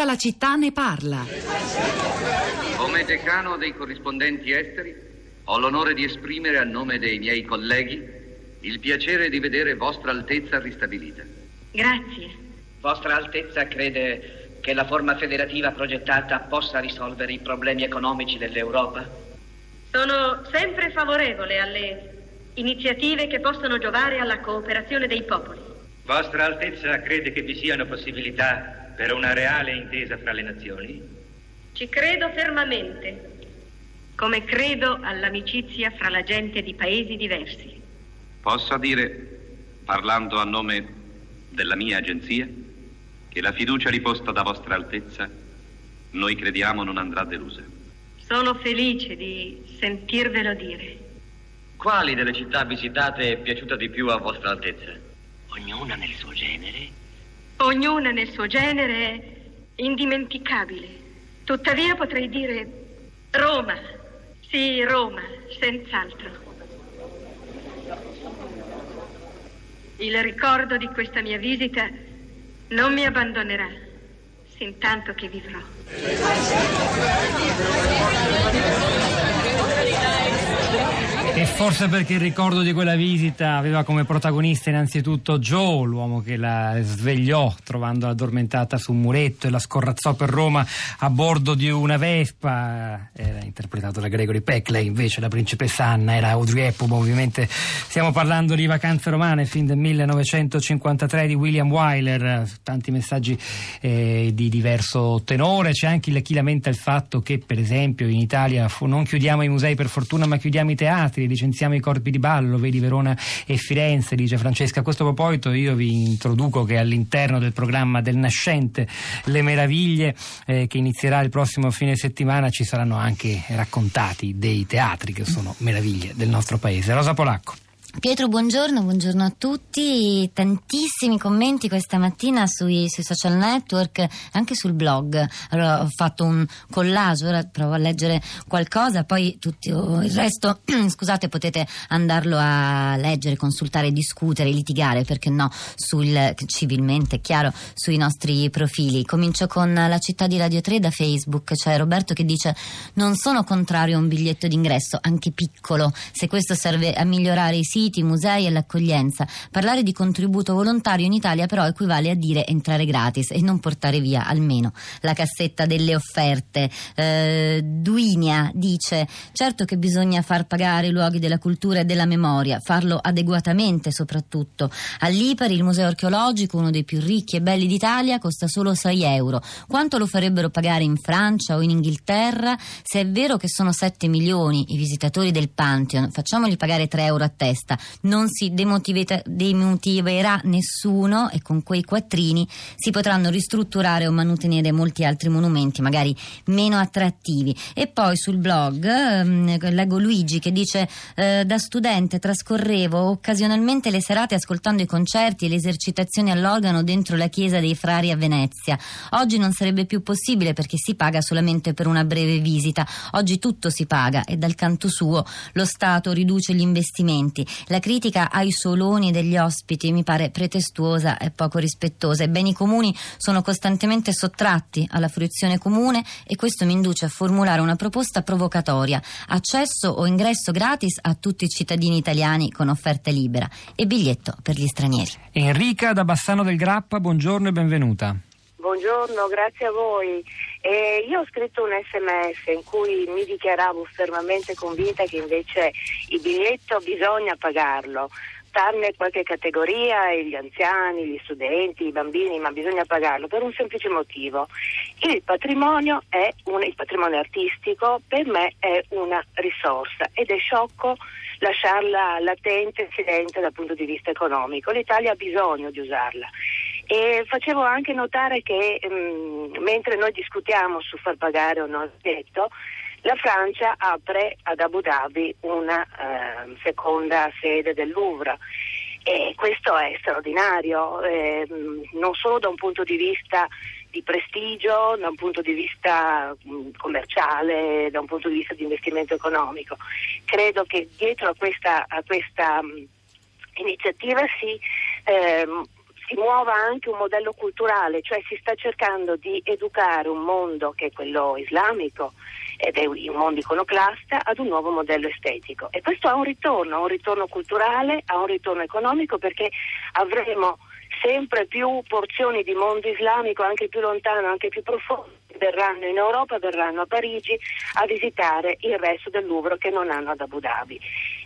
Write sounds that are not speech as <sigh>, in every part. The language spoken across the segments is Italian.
Tutta la città ne parla. Come decano dei corrispondenti esteri, ho l'onore di esprimere a nome dei miei colleghi il piacere di vedere Vostra Altezza ristabilita. Grazie. Vostra Altezza crede che la forma federativa progettata possa risolvere i problemi economici dell'Europa? Sono sempre favorevole alle iniziative che possono giovare alla cooperazione dei popoli. Vostra Altezza crede che vi siano possibilità per una reale intesa fra le nazioni? Ci credo fermamente, come credo all'amicizia fra la gente di paesi diversi. Posso dire, parlando a nome della mia agenzia, che la fiducia riposta da Vostra Altezza noi crediamo non andrà delusa. Sono felice di sentirvelo dire. Quali delle città visitate è piaciuta di più a Vostra Altezza? Ognuna nel suo genere. Ognuna nel suo genere è indimenticabile. Tuttavia potrei dire Roma. Sì, Roma, senz'altro. Il ricordo di questa mia visita non mi abbandonerà, sin tanto che vivrò. E forse perché il ricordo di quella visita aveva come protagonista innanzitutto Joe, l'uomo che la svegliò trovandola addormentata su un muretto e la scorrazzò per Roma a bordo di una Vespa. Era interpretato da Gregory Peck, lei invece la principessa Anna era Audrey Hepburn. Ovviamente stiamo parlando di Vacanze Romane, film del 1953 di William Wyler. Tanti messaggi eh, di diverso tenore. C'è anche chi lamenta il fatto che, per esempio, in Italia non chiudiamo i musei per fortuna, ma chiudiamo i teatri licenziamo i corpi di ballo, vedi Verona e Firenze, dice Francesca. A questo proposito io vi introduco che all'interno del programma del Nascente Le Meraviglie, eh, che inizierà il prossimo fine settimana, ci saranno anche raccontati dei teatri che sono meraviglie del nostro paese. Rosa Polacco. Pietro, buongiorno, buongiorno a tutti. Tantissimi commenti questa mattina sui, sui, social network, anche sul blog. Allora ho fatto un collage, ora provo a leggere qualcosa, poi tutto oh, il resto, <clears throat> scusate, potete andarlo a leggere, consultare, discutere, litigare, perché no, sul, civilmente, chiaro, sui nostri profili. Comincio con la città di Radio 3 da Facebook, c'è Roberto che dice non sono contrario a un biglietto d'ingresso, anche piccolo, se questo serve a migliorare i siti siti, musei e l'accoglienza. Parlare di contributo volontario in Italia però equivale a dire entrare gratis e non portare via almeno la cassetta delle offerte. Eh, Duinia dice certo che bisogna far pagare i luoghi della cultura e della memoria, farlo adeguatamente soprattutto. All'Ipari il museo archeologico, uno dei più ricchi e belli d'Italia, costa solo 6 euro. Quanto lo farebbero pagare in Francia o in Inghilterra? Se è vero che sono 7 milioni i visitatori del Pantheon, facciamogli pagare 3 euro a testa basta, non si demotiverà nessuno e con quei quattrini si potranno ristrutturare o mantenere molti altri monumenti, magari meno attrattivi. E poi sul blog ehm, leggo Luigi che dice eh, da studente trascorrevo occasionalmente le serate ascoltando i concerti e le esercitazioni all'organo dentro la chiesa dei frari a Venezia. Oggi non sarebbe più possibile perché si paga solamente per una breve visita. Oggi tutto si paga e dal canto suo lo Stato riduce gli investimenti. La critica ai soloni degli ospiti mi pare pretestuosa e poco rispettosa. I beni comuni sono costantemente sottratti alla fruizione comune e questo mi induce a formulare una proposta provocatoria. Accesso o ingresso gratis a tutti i cittadini italiani con offerta libera e biglietto per gli stranieri. Enrica da Bassano del Grappa, buongiorno e benvenuta. Buongiorno, grazie a voi. Eh, io ho scritto un sms in cui mi dichiaravo fermamente convinta che invece il biglietto bisogna pagarlo, tranne qualche categoria, gli anziani, gli studenti, i bambini, ma bisogna pagarlo per un semplice motivo. Il patrimonio, un, il patrimonio artistico per me è una risorsa ed è sciocco lasciarla latente e silente dal punto di vista economico. L'Italia ha bisogno di usarla. E facevo anche notare che mh, mm, mentre noi discutiamo su far pagare o no il tetto, la Francia apre ad Abu Dhabi una eh, seconda sede del Louvre e questo è straordinario, eh, non solo da un punto di vista di prestigio, da un punto di vista mm, commerciale, da un punto di vista di investimento economico. Credo che dietro a questa, a questa mh, iniziativa si ehm, si muova anche un modello culturale, cioè si sta cercando di educare un mondo che è quello islamico ed è un mondo iconoclasta ad un nuovo modello estetico. E questo ha un ritorno, ha un ritorno culturale, ha un ritorno economico perché avremo sempre più porzioni di mondo islamico anche più lontano, anche più profondo verranno in Europa, verranno a Parigi a visitare il resto del Louvre che non hanno ad Abu Dhabi.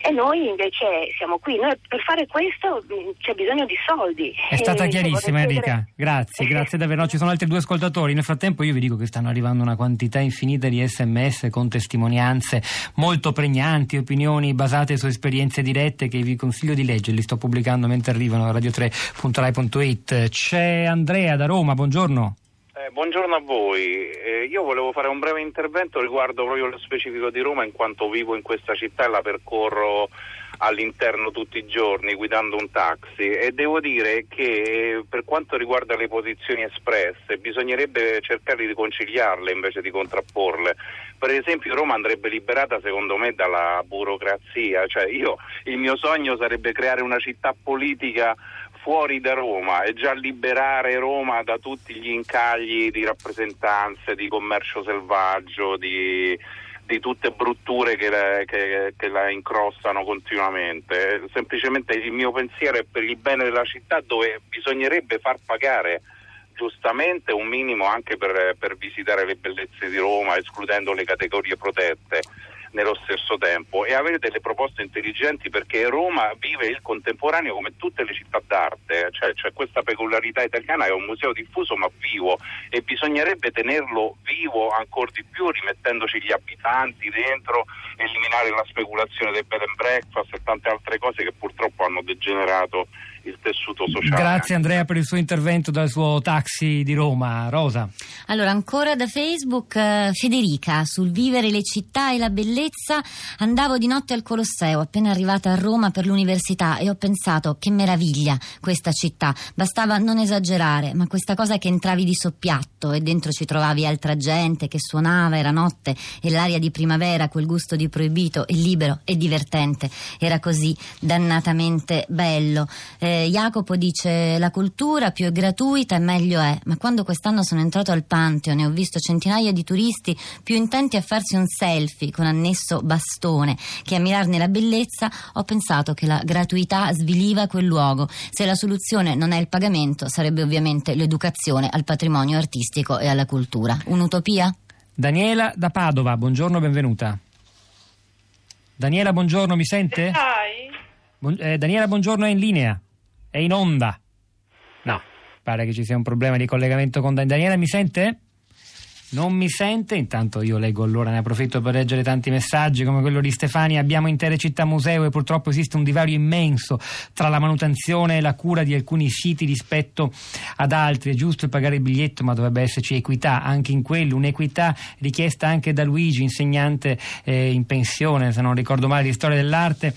E noi invece siamo qui. Noi per fare questo mh, c'è bisogno di soldi. È stata E chiarissima Enrica, grazie, grazie davvero. No, ci sono altri due ascoltatori. Nel frattempo io vi dico che stanno arrivando una quantità infinita di sms con testimonianze molto pregnanti, opinioni basate su esperienze dirette che vi consiglio di leggere. Li sto pubblicando mentre arrivano a radio3.rai.it. C'è Andrea da Roma, buongiorno. Eh, buongiorno a voi, Eh, io volevo fare un breve intervento riguardo proprio lo specifico di Roma in quanto vivo in questa città e la percorro all'interno tutti i giorni guidando un taxi. E devo dire che eh, per quanto riguarda le posizioni espresse bisognerebbe cercare di conciliarle invece di contrapporle. Per esempio Roma andrebbe liberata secondo me dalla burocrazia, cioè io il mio sogno sarebbe creare una città politica fuori da Roma e già liberare Roma da tutti gli incagli di rappresentanze, di commercio selvaggio, di, di tutte brutture che la, che- che la incrostano continuamente. Semplicemente il mio pensiero è per il bene della città dove bisognerebbe far pagare giustamente un minimo anche per, per visitare le bellezze di Roma, escludendo le categorie protette nello stesso tempo e avere delle proposte intelligenti perché Roma vive il contemporaneo come tutte le città d'arte, cioè c'è questa peculiarità italiana, è un museo diffuso ma vivo e bisognerebbe tenerlo vivo ancora di più rimettendoci gli abitanti dentro, eliminare la speculazione del bed and breakfast e tante altre cose che purtroppo hanno degenerato il tessuto sociale. Grazie Andrea per il suo intervento dal suo taxi di Roma. Rosa. Allora, ancora da Facebook, eh, Federica, sul vivere le città e la bellezza, andavo di notte al Colosseo, appena arrivata a Roma per l'università e ho pensato che meraviglia questa città, bastava non esagerare, ma questa cosa che entravi di soppiatto e dentro ci trovavi altra gente che suonava, era notte e l'aria di primavera, quel gusto di proibito e libero e divertente, era così dannatamente bello. Eh, Jacopo dice la cultura più è gratuita e meglio è, ma quando quest'anno sono entrato al Pantheon e ho visto centinaia di turisti più intenti a farsi un selfie con annesso bastone che a mirarne la bellezza, ho pensato che la gratuità sviliva quel luogo. Se la soluzione non è il pagamento, sarebbe ovviamente l'educazione al patrimonio artistico e alla cultura. Un'utopia? Daniela da Padova, buongiorno, benvenuta. Daniela, buongiorno, mi sente? Buon- eh, Daniela, buongiorno, è in linea? È in onda? No, pare che ci sia un problema di collegamento con Dan- Daniela, mi sente? Non mi sente, intanto io leggo allora, ne approfitto per leggere tanti messaggi come quello di Stefani. Abbiamo intere città museo e purtroppo esiste un divario immenso tra la manutenzione e la cura di alcuni siti rispetto ad altri. È giusto pagare il biglietto, ma dovrebbe esserci equità anche in quello, un'equità richiesta anche da Luigi, insegnante eh, in pensione, se non ricordo male, di storia dell'arte.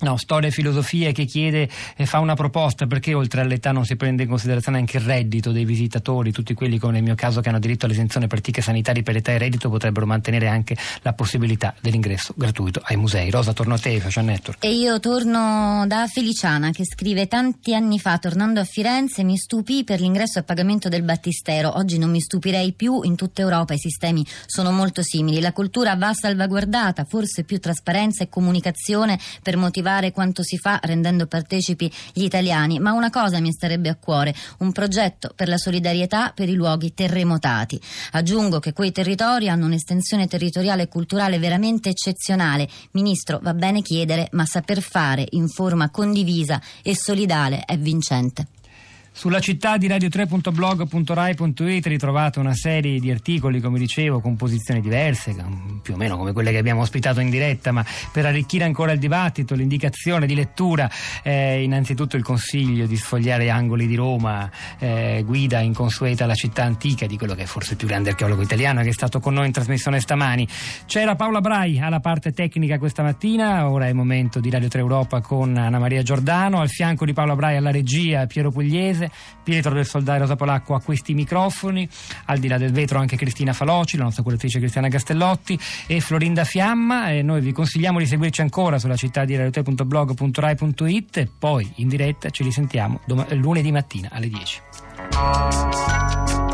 No, storia e filosofia che chiede e fa una proposta perché oltre all'età non si prende in considerazione anche il reddito dei visitatori, tutti quelli come nel mio caso che hanno diritto all'esenzione pratiche sanitarie per età e reddito potrebbero mantenere anche la possibilità dell'ingresso gratuito ai musei. Rosa, torno a te, Fashion Network. E io torno da Feliciana che scrive tanti anni fa tornando a Firenze mi stupì per l'ingresso a pagamento del battistero. Oggi non mi stupirei più, in tutta Europa i sistemi sono molto simili. La cultura va salvaguardata, forse più trasparenza e comunicazione per motivare quanto si fa rendendo partecipi gli italiani. Ma una cosa mi starebbe a cuore, un progetto per la solidarietà per i luoghi terremotati. Aggiungo che quei territori hanno un'estensione territoriale e culturale veramente eccezionale. Ministro, va bene chiedere, ma saper fare in forma condivisa e solidale è vincente. Sulla città di radio3.blog.rai.it ritrovate una serie di articoli, come dicevo, con posizioni diverse, più o meno come quelle che abbiamo ospitato in diretta, ma per arricchire ancora il dibattito, l'indicazione di lettura, eh, innanzitutto il consiglio di sfogliare angoli di Roma, eh, guida inconsueta alla città antica di quello che è forse il più grande archeologo italiano che è stato con noi in trasmissione stamani. C'era Paola Brai alla parte tecnica questa mattina, ora è il momento di Radio 3 Europa con Anna Maria Giordano, al fianco di Paola Brai alla regia Piero Pugliese. Pietro del Soldai Rosa Polacco a questi microfoni, al di là del vetro anche Cristina Faloci, la nostra curatrice Cristiana Castellotti e Florinda Fiamma. E noi vi consigliamo di seguirci ancora sulla città di radiote.blog.rai.it e poi in diretta ci risentiamo dom- lunedì mattina alle 10.